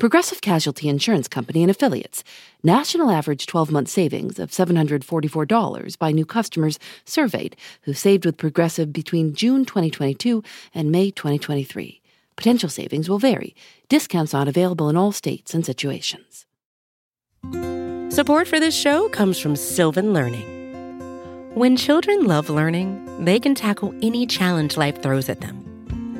Progressive Casualty Insurance Company and Affiliates. National average 12 month savings of $744 by new customers surveyed who saved with Progressive between June 2022 and May 2023. Potential savings will vary. Discounts not available in all states and situations. Support for this show comes from Sylvan Learning. When children love learning, they can tackle any challenge life throws at them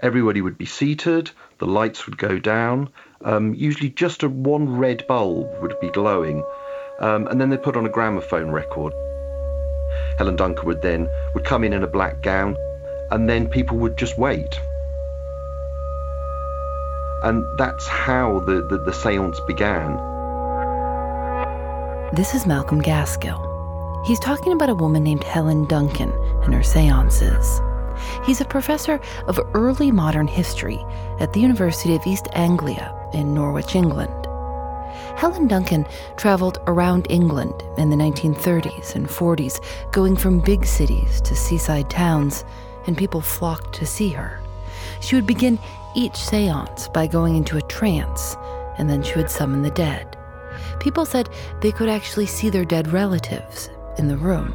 Everybody would be seated, the lights would go down. Um, usually, just a one red bulb would be glowing, um, and then they put on a gramophone record. Helen Duncan would then would come in in a black gown, and then people would just wait. And that's how the, the, the seance began. This is Malcolm Gaskill. He's talking about a woman named Helen Duncan and her seances. He's a professor of early modern history at the University of East Anglia in Norwich, England. Helen Duncan traveled around England in the 1930s and 40s, going from big cities to seaside towns, and people flocked to see her. She would begin each seance by going into a trance, and then she would summon the dead. People said they could actually see their dead relatives in the room.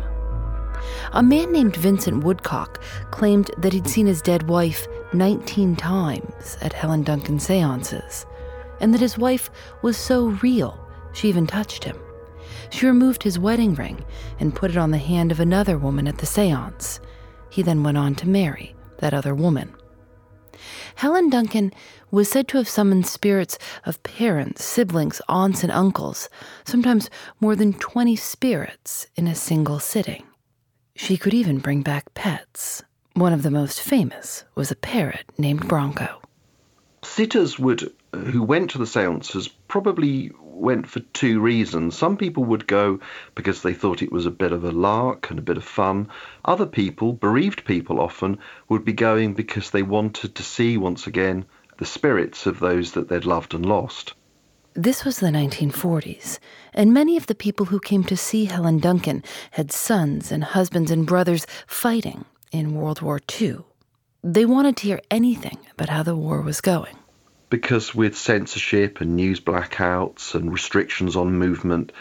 A man named Vincent Woodcock claimed that he'd seen his dead wife 19 times at Helen Duncan seances, and that his wife was so real she even touched him. She removed his wedding ring and put it on the hand of another woman at the seance. He then went on to marry that other woman. Helen Duncan was said to have summoned spirits of parents, siblings, aunts, and uncles, sometimes more than 20 spirits in a single sitting. She could even bring back pets. One of the most famous was a parrot named Bronco. Sitters would, uh, who went to the seances, probably went for two reasons. Some people would go because they thought it was a bit of a lark and a bit of fun. Other people, bereaved people often, would be going because they wanted to see once again the spirits of those that they'd loved and lost. This was the 1940s, and many of the people who came to see Helen Duncan had sons and husbands and brothers fighting in World War II. They wanted to hear anything about how the war was going. Because with censorship and news blackouts and restrictions on movement,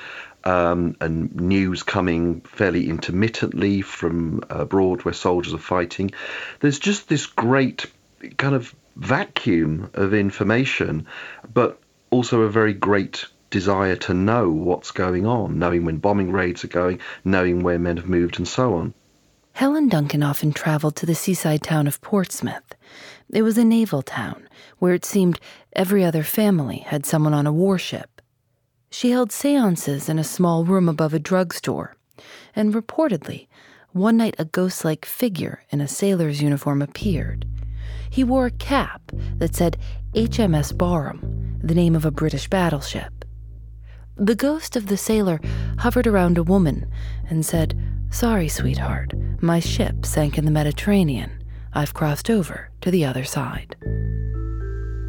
um, and news coming fairly intermittently from abroad where soldiers are fighting, there's just this great kind of vacuum of information. But also a very great desire to know what's going on, knowing when bombing raids are going, knowing where men have moved, and so on. Helen Duncan often traveled to the seaside town of Portsmouth. It was a naval town where it seemed every other family had someone on a warship. She held seances in a small room above a drugstore, and reportedly, one night a ghost like figure in a sailor's uniform appeared. He wore a cap that said HMS Barham, the name of a British battleship. The ghost of the sailor hovered around a woman and said, Sorry, sweetheart, my ship sank in the Mediterranean. I've crossed over to the other side.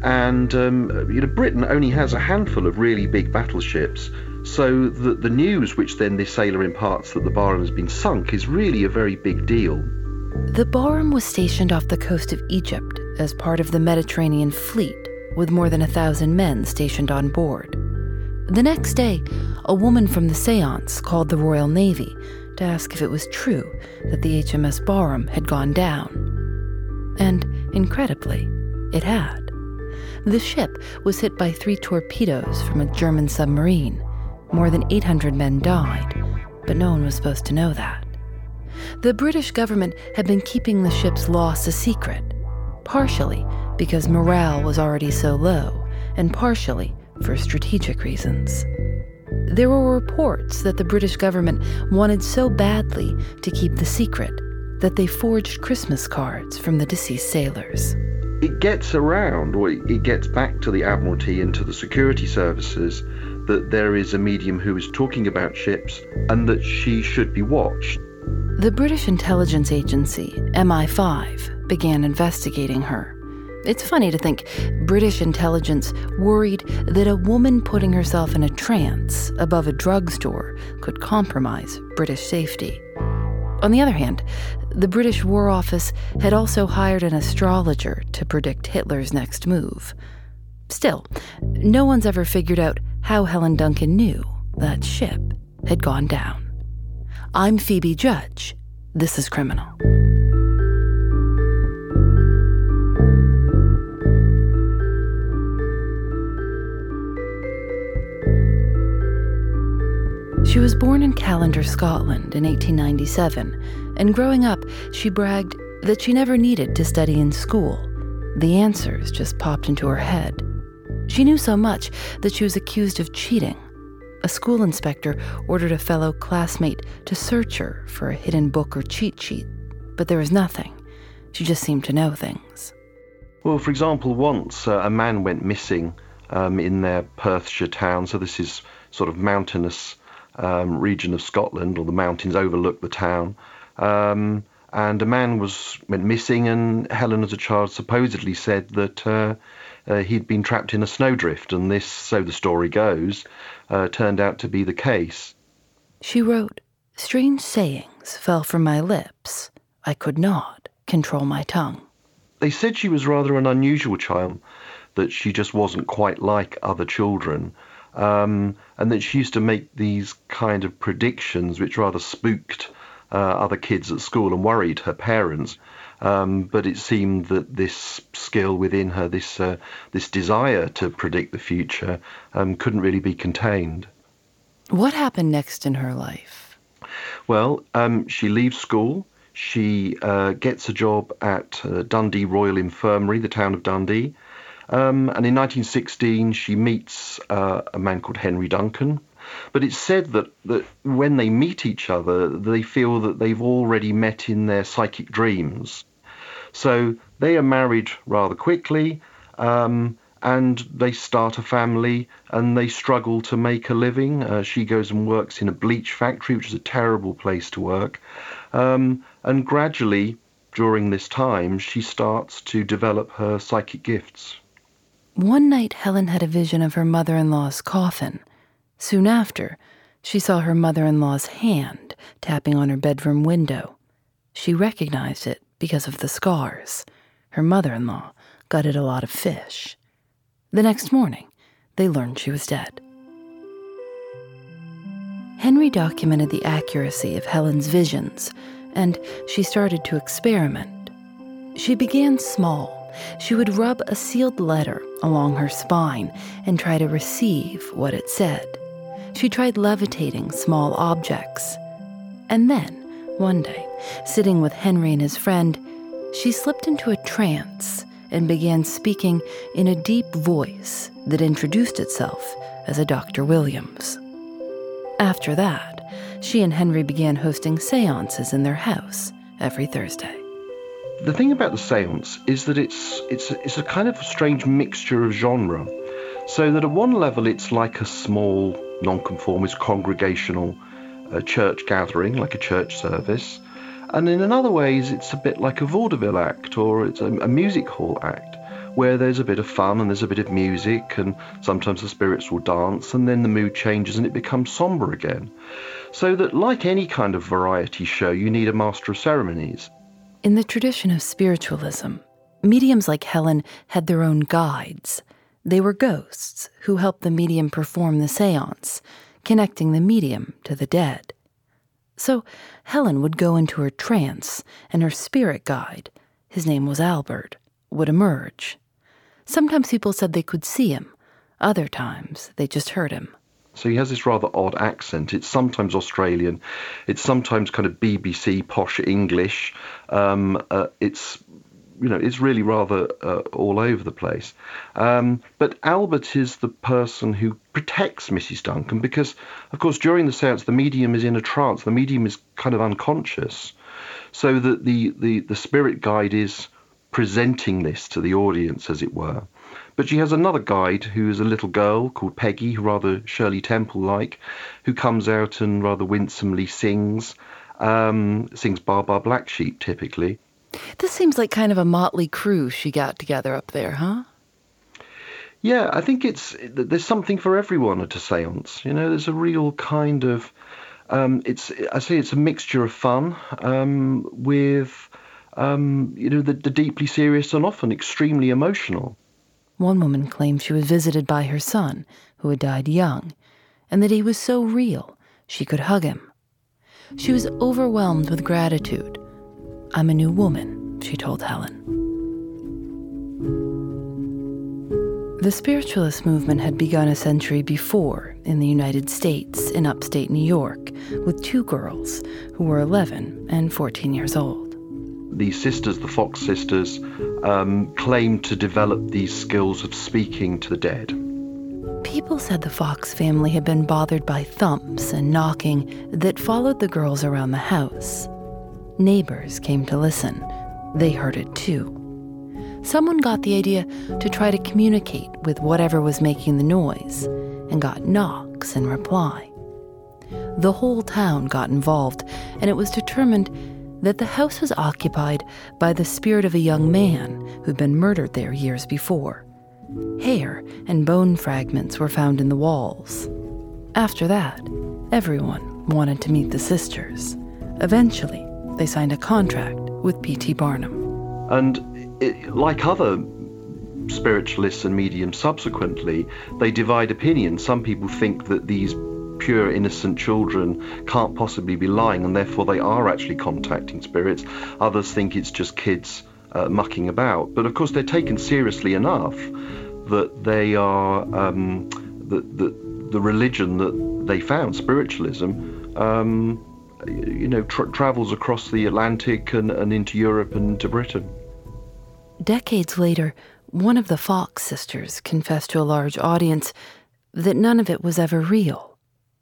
And um, you know, Britain only has a handful of really big battleships, so the, the news which then this sailor imparts that the Barham has been sunk is really a very big deal. The Barham was stationed off the coast of Egypt as part of the Mediterranean Fleet with more than a thousand men stationed on board. The next day, a woman from the seance called the Royal Navy to ask if it was true that the HMS Barham had gone down. And, incredibly, it had. The ship was hit by three torpedoes from a German submarine, more than 800 men died, but no one was supposed to know that. The British government had been keeping the ship's loss a secret, partially because morale was already so low, and partially for strategic reasons. There were reports that the British government wanted so badly to keep the secret that they forged Christmas cards from the deceased sailors. It gets around, or it gets back to the Admiralty and to the security services that there is a medium who is talking about ships and that she should be watched. The British intelligence agency, MI5, began investigating her. It's funny to think British intelligence worried that a woman putting herself in a trance above a drugstore could compromise British safety. On the other hand, the British War Office had also hired an astrologer to predict Hitler's next move. Still, no one's ever figured out how Helen Duncan knew that ship had gone down. I'm Phoebe Judge. This is Criminal. She was born in Callander, Scotland in 1897, and growing up, she bragged that she never needed to study in school. The answers just popped into her head. She knew so much that she was accused of cheating. A school inspector ordered a fellow classmate to search her for a hidden book or cheat sheet, but there was nothing. She just seemed to know things. Well, for example, once uh, a man went missing um, in their Perthshire town, so this is sort of mountainous um, region of Scotland, or the mountains overlook the town. Um, and a man was went missing, and Helen, as a child, supposedly said that uh, uh, he'd been trapped in a snowdrift, and this, so the story goes, uh, turned out to be the case. She wrote, Strange sayings fell from my lips. I could not control my tongue. They said she was rather an unusual child, that she just wasn't quite like other children, um, and that she used to make these kind of predictions which rather spooked uh, other kids at school and worried her parents. Um, but it seemed that this skill within her, this uh, this desire to predict the future, um, couldn't really be contained. What happened next in her life? Well, um, she leaves school. She uh, gets a job at uh, Dundee Royal Infirmary, the town of Dundee. Um, and in 1916, she meets uh, a man called Henry Duncan. But it's said that, that when they meet each other, they feel that they've already met in their psychic dreams. So they are married rather quickly, um, and they start a family, and they struggle to make a living. Uh, she goes and works in a bleach factory, which is a terrible place to work. Um, and gradually, during this time, she starts to develop her psychic gifts. One night, Helen had a vision of her mother in law's coffin. Soon after, she saw her mother in law's hand tapping on her bedroom window. She recognized it because of the scars. Her mother in law gutted a lot of fish. The next morning, they learned she was dead. Henry documented the accuracy of Helen's visions, and she started to experiment. She began small she would rub a sealed letter along her spine and try to receive what it said. She tried levitating small objects. And then, one day, sitting with Henry and his friend, she slipped into a trance and began speaking in a deep voice that introduced itself as a Dr. Williams. After that, she and Henry began hosting seances in their house every Thursday. The thing about the seance is that it's it's it's a kind of strange mixture of genre. So that at one level it's like a small nonconformist congregational uh, church gathering, like a church service, and in another ways it's a bit like a vaudeville act or it's a, a music hall act where there's a bit of fun and there's a bit of music and sometimes the spirits will dance and then the mood changes and it becomes somber again. So that like any kind of variety show you need a master of ceremonies. In the tradition of spiritualism, mediums like Helen had their own guides. They were ghosts who helped the medium perform the seance, connecting the medium to the dead. So Helen would go into her trance, and her spirit guide, his name was Albert, would emerge. Sometimes people said they could see him, other times they just heard him. So he has this rather odd accent. It's sometimes Australian, it's sometimes kind of BBC posh English. Um, uh, it's you know, it's really rather uh, all over the place. Um, but Albert is the person who protects Mrs. Duncan because, of course, during the seance, the medium is in a trance. The medium is kind of unconscious. So that the, the, the spirit guide is presenting this to the audience, as it were. But she has another guide who is a little girl called Peggy, rather Shirley Temple like, who comes out and rather winsomely sings, um, sings Baa Baa Black Sheep typically. This seems like kind of a motley crew she got together up there, huh? Yeah, I think it's there's something for everyone at a séance. You know, there's a real kind of um, it's I say it's a mixture of fun um, with um, you know the, the deeply serious and often extremely emotional. One woman claimed she was visited by her son, who had died young, and that he was so real she could hug him. She was overwhelmed with gratitude. I'm a new woman, she told Helen. The spiritualist movement had begun a century before in the United States, in upstate New York, with two girls who were 11 and 14 years old the sisters, the Fox sisters, um, claimed to develop these skills of speaking to the dead. People said the Fox family had been bothered by thumps and knocking that followed the girls around the house. Neighbors came to listen. They heard it too. Someone got the idea to try to communicate with whatever was making the noise and got knocks in reply. The whole town got involved, and it was determined that the house was occupied by the spirit of a young man who'd been murdered there years before. Hair and bone fragments were found in the walls. After that, everyone wanted to meet the sisters. Eventually, they signed a contract with P.T. Barnum. And it, like other spiritualists and mediums subsequently, they divide opinion. Some people think that these pure, innocent children can't possibly be lying, and therefore they are actually contacting spirits. Others think it's just kids uh, mucking about. But of course, they're taken seriously enough that they are um, the, the, religion that they found, spiritualism. Um, you know, tra- travels across the Atlantic and, and into Europe and to Britain. Decades later, one of the Fox sisters confessed to a large audience that none of it was ever real.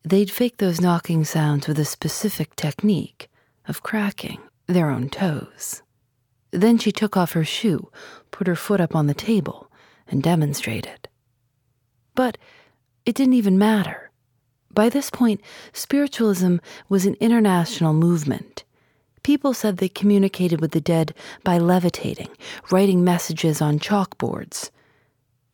They'd fake those knocking sounds with a specific technique of cracking their own toes. Then she took off her shoe, put her foot up on the table, and demonstrated. But it didn't even matter. By this point, spiritualism was an international movement. People said they communicated with the dead by levitating, writing messages on chalkboards.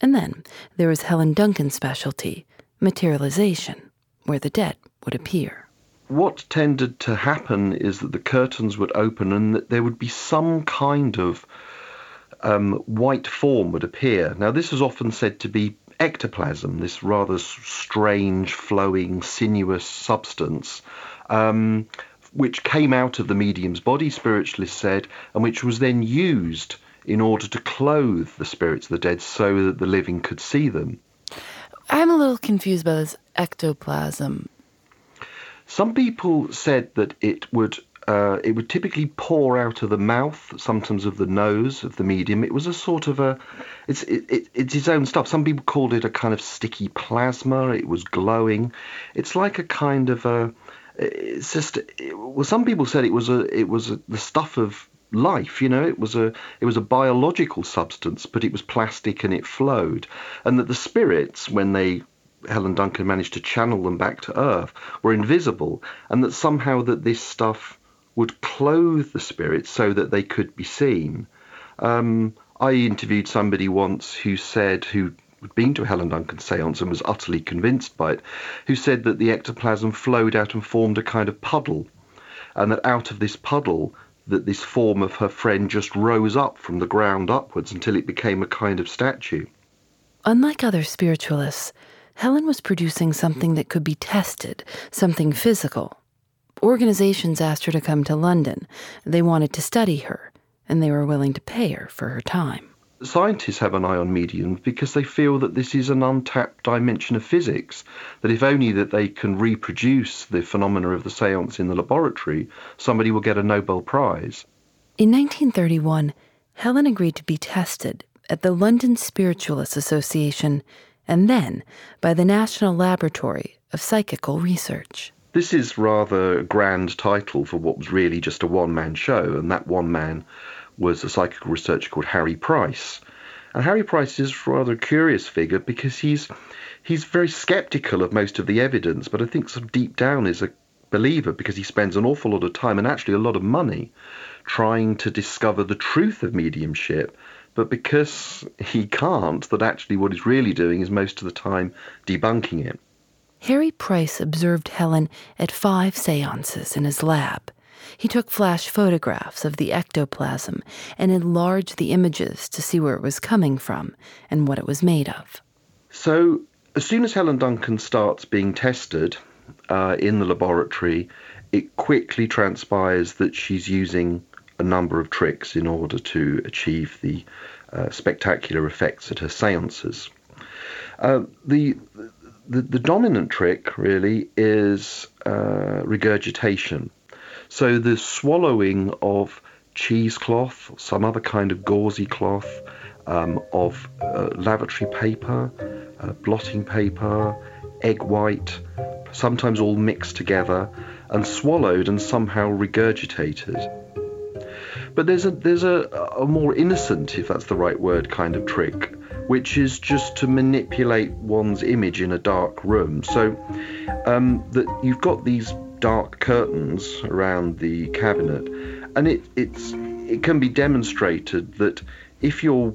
And then there was Helen Duncan's specialty, materialization where the dead would appear. What tended to happen is that the curtains would open and that there would be some kind of um, white form would appear. Now, this is often said to be ectoplasm, this rather strange, flowing, sinuous substance, um, which came out of the medium's body, spiritualists said, and which was then used in order to clothe the spirits of the dead so that the living could see them. I'm a little confused by this ectoplasm. Some people said that it would uh, it would typically pour out of the mouth, sometimes of the nose of the medium. It was a sort of a, it's it, it, it's its own stuff. Some people called it a kind of sticky plasma. It was glowing. It's like a kind of a, it's just. well, some people said it was a, it was a, the stuff of life. You know, it was a it was a biological substance, but it was plastic and it flowed, and that the spirits, when they Helen Duncan managed to channel them back to Earth, were invisible, and that somehow that this stuff would clothe the spirits so that they could be seen. Um, I interviewed somebody once who said who had been to Helen Duncan's seance and was utterly convinced by it, who said that the ectoplasm flowed out and formed a kind of puddle, and that out of this puddle that this form of her friend just rose up from the ground upwards until it became a kind of statue. Unlike other spiritualists, Helen was producing something that could be tested, something physical. Organizations asked her to come to London. They wanted to study her, and they were willing to pay her for her time. Scientists have an eye on mediums because they feel that this is an untapped dimension of physics. That if only that they can reproduce the phenomena of the seance in the laboratory, somebody will get a Nobel Prize. In 1931, Helen agreed to be tested at the London Spiritualist Association and then by the National Laboratory of Psychical Research. This is rather a grand title for what was really just a one man show, and that one man was a psychical researcher called Harry Price. And Harry Price is rather a curious figure because he's he's very skeptical of most of the evidence, but I think sort of deep down is a believer because he spends an awful lot of time and actually a lot of money trying to discover the truth of mediumship. But because he can't, that actually what he's really doing is most of the time debunking it. Harry Price observed Helen at five seances in his lab. He took flash photographs of the ectoplasm and enlarged the images to see where it was coming from and what it was made of. So, as soon as Helen Duncan starts being tested uh, in the laboratory, it quickly transpires that she's using a number of tricks in order to achieve the uh, spectacular effects at her seances. Uh, the, the, the dominant trick really is uh, regurgitation. So the swallowing of cheesecloth, some other kind of gauzy cloth, um, of uh, lavatory paper, uh, blotting paper, egg white, sometimes all mixed together and swallowed and somehow regurgitated. But there's a there's a, a more innocent, if that's the right word, kind of trick, which is just to manipulate one's image in a dark room. So um, that you've got these dark curtains around the cabinet, and it it's it can be demonstrated that if you're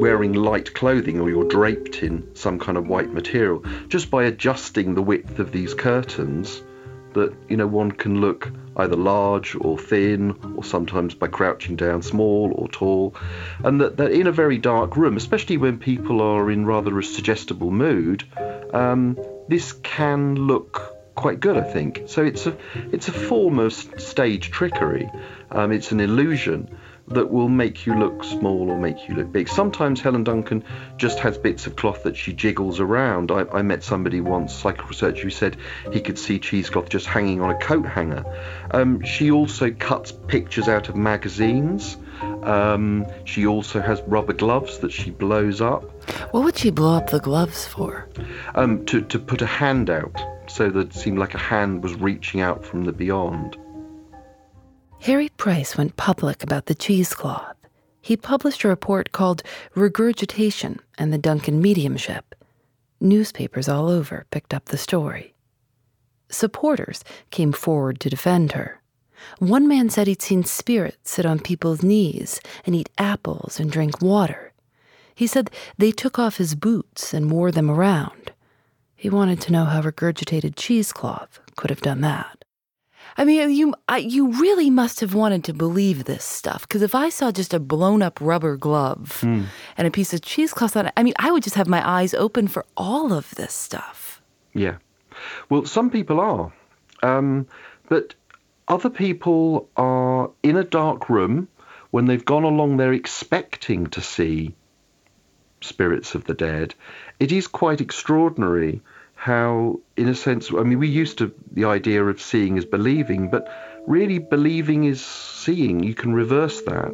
wearing light clothing or you're draped in some kind of white material, just by adjusting the width of these curtains, that you know one can look either large or thin, or sometimes by crouching down small or tall, and that, that in a very dark room, especially when people are in rather a suggestible mood, um, this can look quite good, I think. So it's a it's a form of stage trickery. Um, it's an illusion that will make you look small or make you look big. Sometimes Helen Duncan just has bits of cloth that she jiggles around. I, I met somebody once, psychic researcher, who said he could see cheesecloth just hanging on a coat hanger. Um, she also cuts pictures out of magazines. Um, she also has rubber gloves that she blows up. What would she blow up the gloves for? Um, to, to put a hand out so that it seemed like a hand was reaching out from the beyond. Harry Price went public about the cheesecloth. He published a report called Regurgitation and the Duncan Mediumship. Newspapers all over picked up the story. Supporters came forward to defend her. One man said he'd seen spirits sit on people's knees and eat apples and drink water. He said they took off his boots and wore them around. He wanted to know how regurgitated cheesecloth could have done that. I mean, you I, you really must have wanted to believe this stuff because if I saw just a blown up rubber glove mm. and a piece of cheesecloth on it, I mean, I would just have my eyes open for all of this stuff. Yeah, well, some people are, um, but other people are in a dark room when they've gone along. They're expecting to see spirits of the dead, it is quite extraordinary how, in a sense, I mean, we used to the idea of seeing as believing, but really believing is seeing. You can reverse that.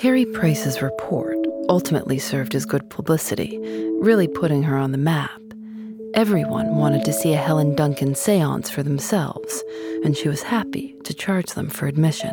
Harry Price's report ultimately served as good publicity, really putting her on the map. Everyone wanted to see a Helen Duncan seance for themselves, and she was happy to charge them for admission.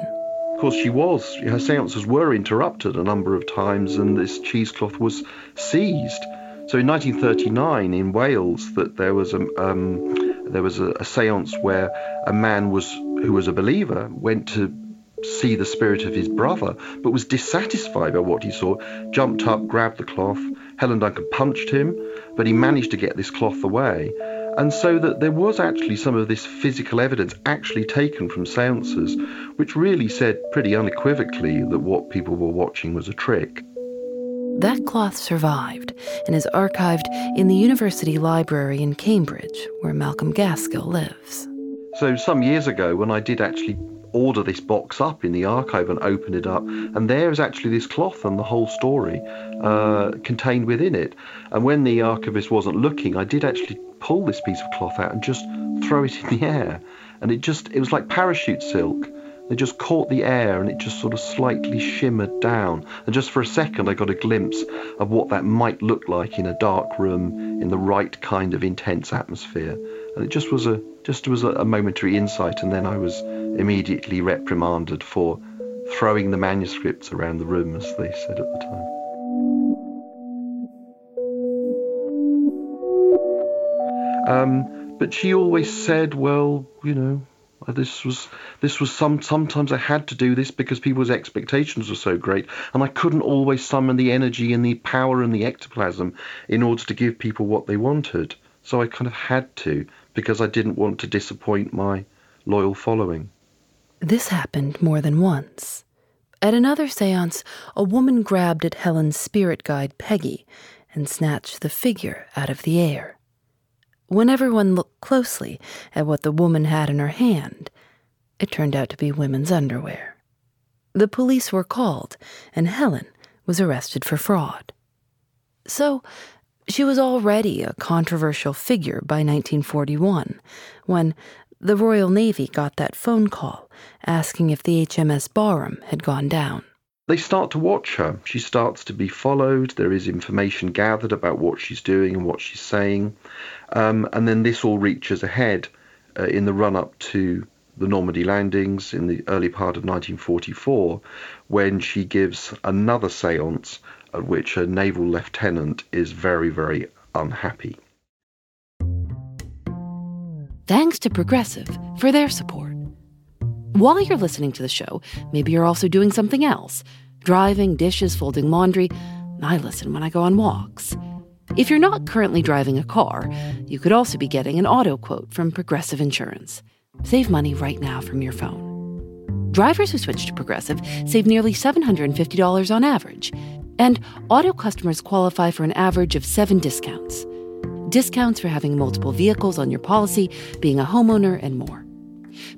Of course, she was. Her seances were interrupted a number of times, and this cheesecloth was seized. So in 1939 in Wales, that there was a um, there was a, a séance where a man was who was a believer went to see the spirit of his brother, but was dissatisfied by what he saw, jumped up, grabbed the cloth. Helen Duncan punched him, but he managed to get this cloth away. And so that there was actually some of this physical evidence actually taken from seances, which really said pretty unequivocally that what people were watching was a trick. That cloth survived and is archived in the University Library in Cambridge, where Malcolm Gaskill lives. So, some years ago, when I did actually order this box up in the archive and open it up, and there is actually this cloth and the whole story uh, contained within it. And when the archivist wasn't looking, I did actually pull this piece of cloth out and just throw it in the air, and it just it was like parachute silk. They just caught the air and it just sort of slightly shimmered down. And just for a second, I got a glimpse of what that might look like in a dark room in the right kind of intense atmosphere. And it just was a just was a, a momentary insight. And then I was immediately reprimanded for throwing the manuscripts around the room, as they said at the time. Um, but she always said, well, you know, this was this was some sometimes I had to do this because people's expectations were so great, and I couldn't always summon the energy and the power and the ectoplasm in order to give people what they wanted. So I kind of had to because I didn't want to disappoint my loyal following. This happened more than once. At another seance, a woman grabbed at Helen's spirit guide, Peggy, and snatched the figure out of the air. When everyone looked closely at what the woman had in her hand, it turned out to be women's underwear. The police were called, and Helen was arrested for fraud. So, she was already a controversial figure by 1941, when the Royal Navy got that phone call asking if the HMS Barham had gone down. They start to watch her. She starts to be followed. There is information gathered about what she's doing and what she's saying. Um, and then this all reaches ahead uh, in the run up to the Normandy landings in the early part of 1944 when she gives another seance at which a naval lieutenant is very, very unhappy. Thanks to Progressive for their support. While you're listening to the show, maybe you're also doing something else driving, dishes, folding laundry. I listen when I go on walks. If you're not currently driving a car, you could also be getting an auto quote from Progressive Insurance. Save money right now from your phone. Drivers who switch to Progressive save nearly $750 on average, and auto customers qualify for an average of seven discounts. Discounts for having multiple vehicles on your policy, being a homeowner, and more.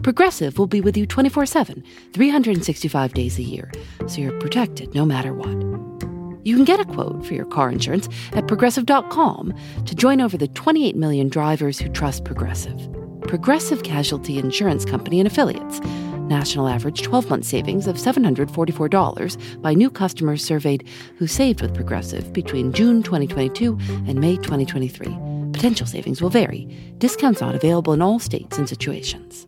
Progressive will be with you 24 7, 365 days a year, so you're protected no matter what. You can get a quote for your car insurance at progressive.com to join over the 28 million drivers who trust Progressive. Progressive Casualty Insurance Company and Affiliates. National average 12 month savings of $744 by new customers surveyed who saved with Progressive between June 2022 and May 2023. Potential savings will vary. Discounts not available in all states and situations.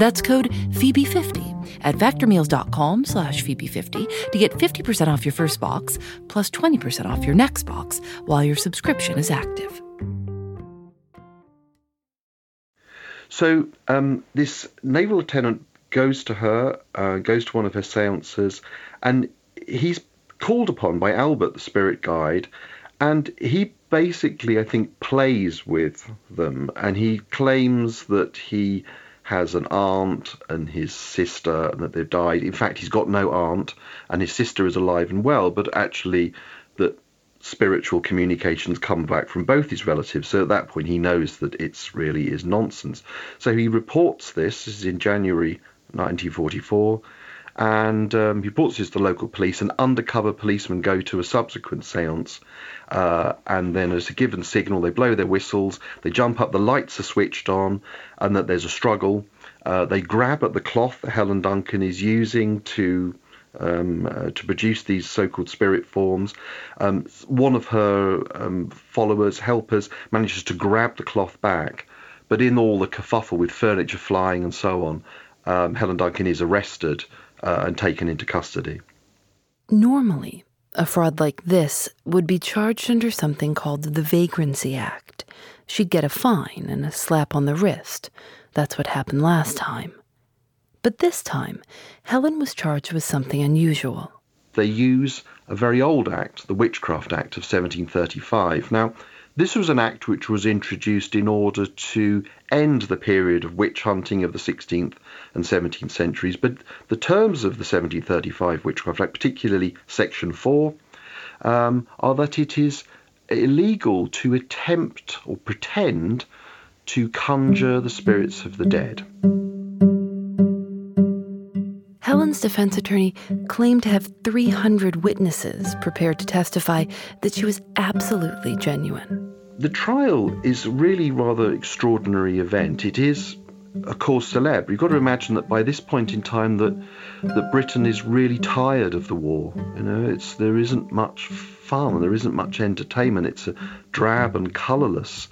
That's code Phoebe50 at factormeals.com slash Phoebe50 to get 50% off your first box plus 20% off your next box while your subscription is active. So um, this naval lieutenant goes to her, uh, goes to one of her seances, and he's called upon by Albert, the spirit guide, and he basically, I think, plays with them, and he claims that he has an aunt and his sister and that they've died. In fact, he's got no aunt and his sister is alive and well, but actually that spiritual communications come back from both his relatives. So at that point, he knows that it's really is nonsense. So he reports this. This is in January 1944. And um, reports this to the local police, and undercover policemen go to a subsequent seance. Uh, and then, as a given signal, they blow their whistles, they jump up, the lights are switched on, and that there's a struggle. Uh, they grab at the cloth that Helen Duncan is using to um, uh, to produce these so-called spirit forms. Um, one of her um, followers, helpers, manages to grab the cloth back, but in all the kerfuffle with furniture flying and so on, um, Helen Duncan is arrested uh, and taken into custody. Normally, a fraud like this would be charged under something called the Vagrancy Act. She'd get a fine and a slap on the wrist. That's what happened last time. But this time, Helen was charged with something unusual. They use a very old act, the Witchcraft Act of 1735. Now, this was an act which was introduced in order to end the period of witch hunting of the 16th and 17th centuries, but the terms of the 1735 Witchcraft Act, particularly Section 4, um, are that it is illegal to attempt or pretend to conjure the spirits of the dead. Helen's defense attorney claimed to have 300 witnesses prepared to testify that she was absolutely genuine. The trial is really rather extraordinary event. It is a cause célèbre. You've got to imagine that by this point in time that that Britain is really tired of the war. You know, it's there isn't much fun, there isn't much entertainment. It's a drab and colourless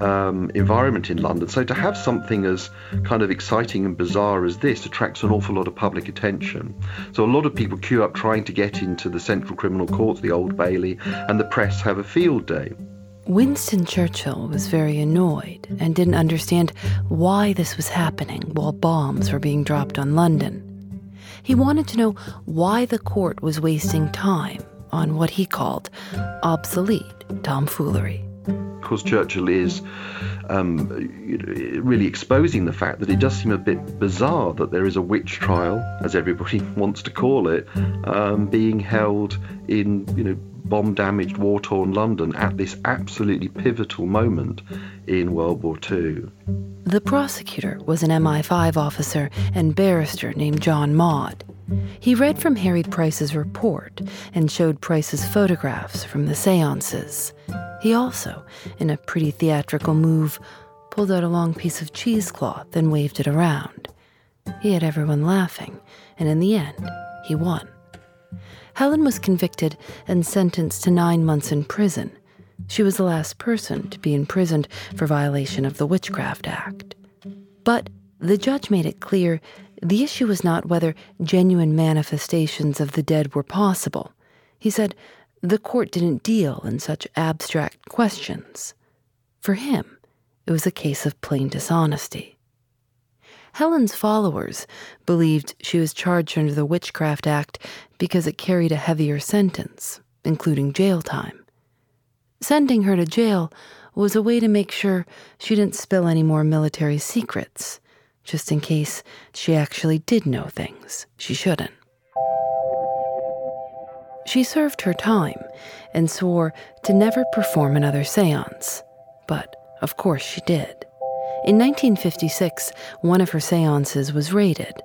um, environment in London. So to have something as kind of exciting and bizarre as this attracts an awful lot of public attention. So a lot of people queue up trying to get into the Central Criminal Courts, the Old Bailey, and the press have a field day. Winston Churchill was very annoyed and didn't understand why this was happening while bombs were being dropped on London. He wanted to know why the court was wasting time on what he called obsolete tomfoolery course, Churchill is um, really exposing the fact that it does seem a bit bizarre that there is a witch trial, as everybody wants to call it, um, being held in you know bomb-damaged, war-torn London at this absolutely pivotal moment in World War II. The prosecutor was an MI5 officer and barrister named John Maude. He read from Harry Price's report and showed Price's photographs from the seances. He also, in a pretty theatrical move, pulled out a long piece of cheesecloth and waved it around. He had everyone laughing, and in the end, he won. Helen was convicted and sentenced to nine months in prison. She was the last person to be imprisoned for violation of the Witchcraft Act. But the judge made it clear the issue was not whether genuine manifestations of the dead were possible. He said the court didn't deal in such abstract questions. For him, it was a case of plain dishonesty. Helen's followers believed she was charged under the Witchcraft Act because it carried a heavier sentence, including jail time. Sending her to jail was a way to make sure she didn't spill any more military secrets, just in case she actually did know things she shouldn't. She served her time and swore to never perform another seance. But, of course, she did. In 1956, one of her seances was raided.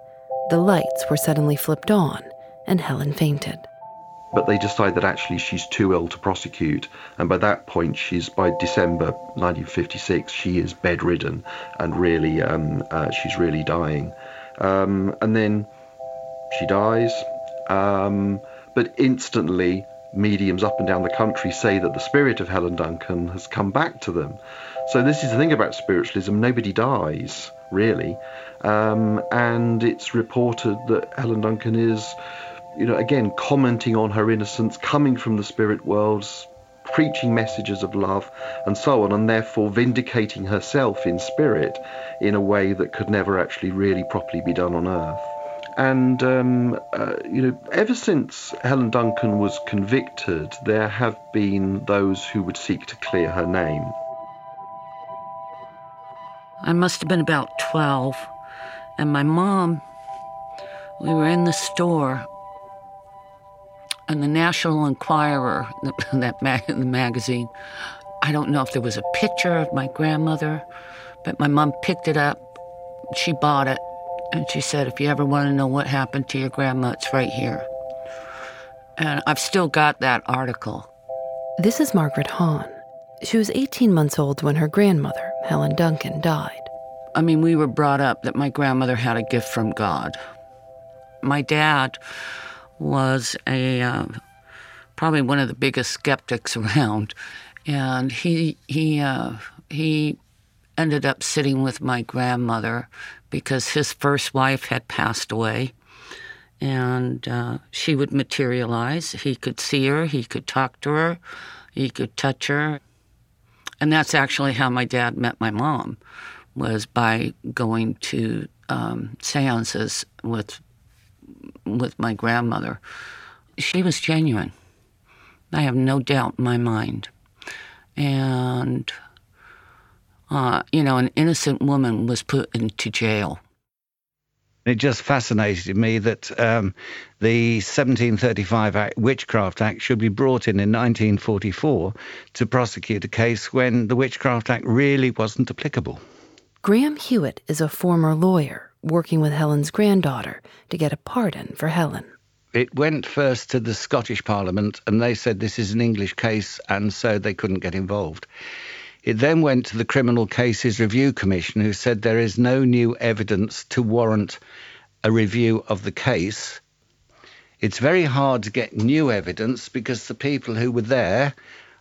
The lights were suddenly flipped on, and Helen fainted. But they decide that actually she's too ill to prosecute, and by that point, she's by December 1956, she is bedridden, and really, um, uh, she's really dying. Um, and then she dies. Um, but instantly mediums up and down the country say that the spirit of Helen Duncan has come back to them. So this is the thing about spiritualism: nobody dies really, um, and it's reported that Helen Duncan is, you know, again commenting on her innocence, coming from the spirit worlds, preaching messages of love and so on, and therefore vindicating herself in spirit in a way that could never actually really properly be done on earth. And, um, uh, you know, ever since Helen Duncan was convicted, there have been those who would seek to clear her name. I must have been about 12, and my mom, we were in the store, and the National Enquirer, that mag- the magazine, I don't know if there was a picture of my grandmother, but my mom picked it up. She bought it and she said, if you ever want to know what happened to your grandma, it's right here. And I've still got that article. This is Margaret Hahn. She was 18 months old when her grandmother, Helen Duncan, died. I mean, we were brought up that my grandmother had a gift from God. My dad was a uh, probably one of the biggest skeptics around, and he he uh, he ended up sitting with my grandmother because his first wife had passed away, and uh, she would materialize. He could see her, he could talk to her, he could touch her, and that's actually how my dad met my mom was by going to um, seances with with my grandmother. She was genuine. I have no doubt in my mind. And, uh, you know, an innocent woman was put into jail. It just fascinated me that um, the 1735 Act, Witchcraft Act should be brought in in 1944 to prosecute a case when the Witchcraft Act really wasn't applicable. Graham Hewitt is a former lawyer working with Helen's granddaughter to get a pardon for Helen. It went first to the Scottish Parliament, and they said this is an English case, and so they couldn't get involved. It then went to the Criminal Cases Review Commission, who said there is no new evidence to warrant a review of the case. It's very hard to get new evidence because the people who were there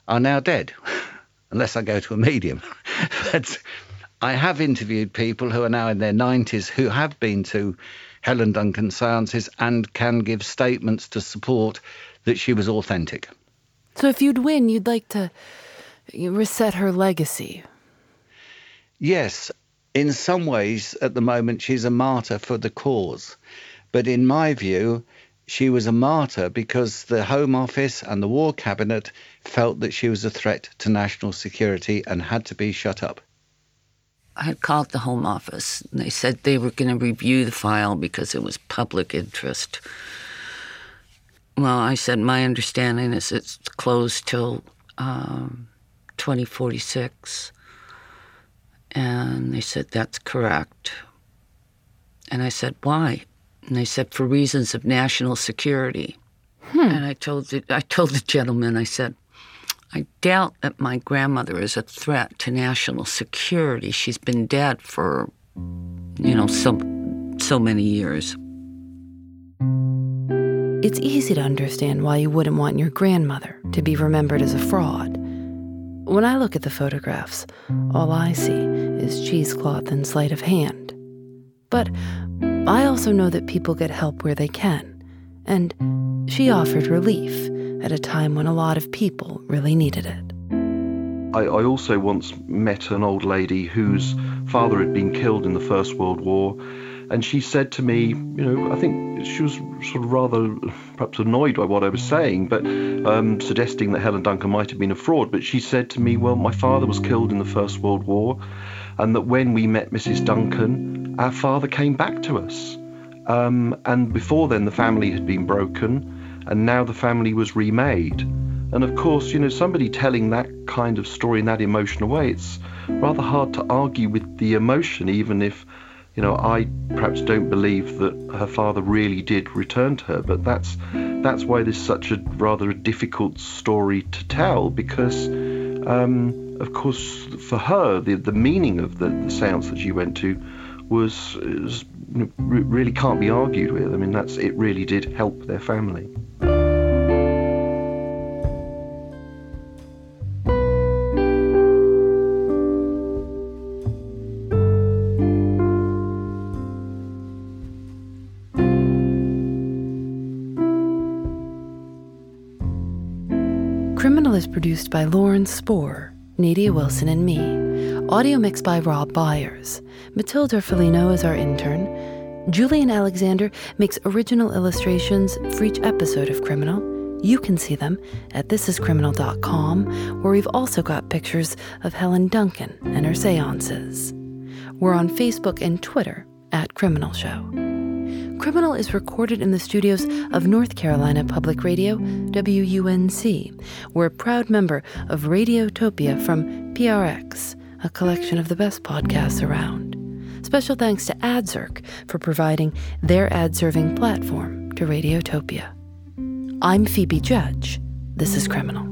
are now dead, unless I go to a medium. but I have interviewed people who are now in their 90s who have been to Helen Duncan seances and can give statements to support that she was authentic. So if you'd win, you'd like to reset her legacy. Yes, in some ways, at the moment, she's a martyr for the cause. But in my view, she was a martyr because the Home Office and the War Cabinet felt that she was a threat to national security and had to be shut up. I had called the Home Office. And they said they were going to review the file because it was public interest. Well, I said my understanding is it's closed till um, 2046. And they said that's correct. And I said why? And they said for reasons of national security. Hmm. And I told the, I told the gentleman I said I doubt that my grandmother is a threat to national security. She's been dead for, you know, so, so many years. It's easy to understand why you wouldn't want your grandmother to be remembered as a fraud. When I look at the photographs, all I see is cheesecloth and sleight of hand. But I also know that people get help where they can, and she offered relief at a time when a lot of people really needed it. I, I, also once met an old lady whose father had been killed in the First World War, and she said to me, you know, I think she was sort of rather perhaps annoyed by what I was saying, but um, suggesting that Helen Duncan might have been a fraud. But she said to me, well, my father was killed in the First World War, and that when we met Mrs. Duncan, our father came back to us. Um, and before then, the family had been broken and now the family was remade. And of course, you know, somebody telling that kind of story in that emotional way, it's rather hard to argue with the emotion, even if, you know, I perhaps don't believe that her father really did return to her. But that's that's why this is such a rather a difficult story to tell, because, um, of course, for her, the the meaning of the, the séance that she went to was, was really can't be argued with. I mean, that's it. Really did help their family. Produced by Lauren Spohr, Nadia Wilson, and me. Audio mixed by Rob Byers. Matilda Felino is our intern. Julienne Alexander makes original illustrations for each episode of Criminal. You can see them at thisiscriminal.com, where we've also got pictures of Helen Duncan and her seances. We're on Facebook and Twitter at Criminal Show. Criminal is recorded in the studios of North Carolina Public Radio, WUNC. We're a proud member of Radiotopia from PRX, a collection of the best podcasts around. Special thanks to AdZerk for providing their ad serving platform to Radiotopia. I'm Phoebe Judge. This is Criminal.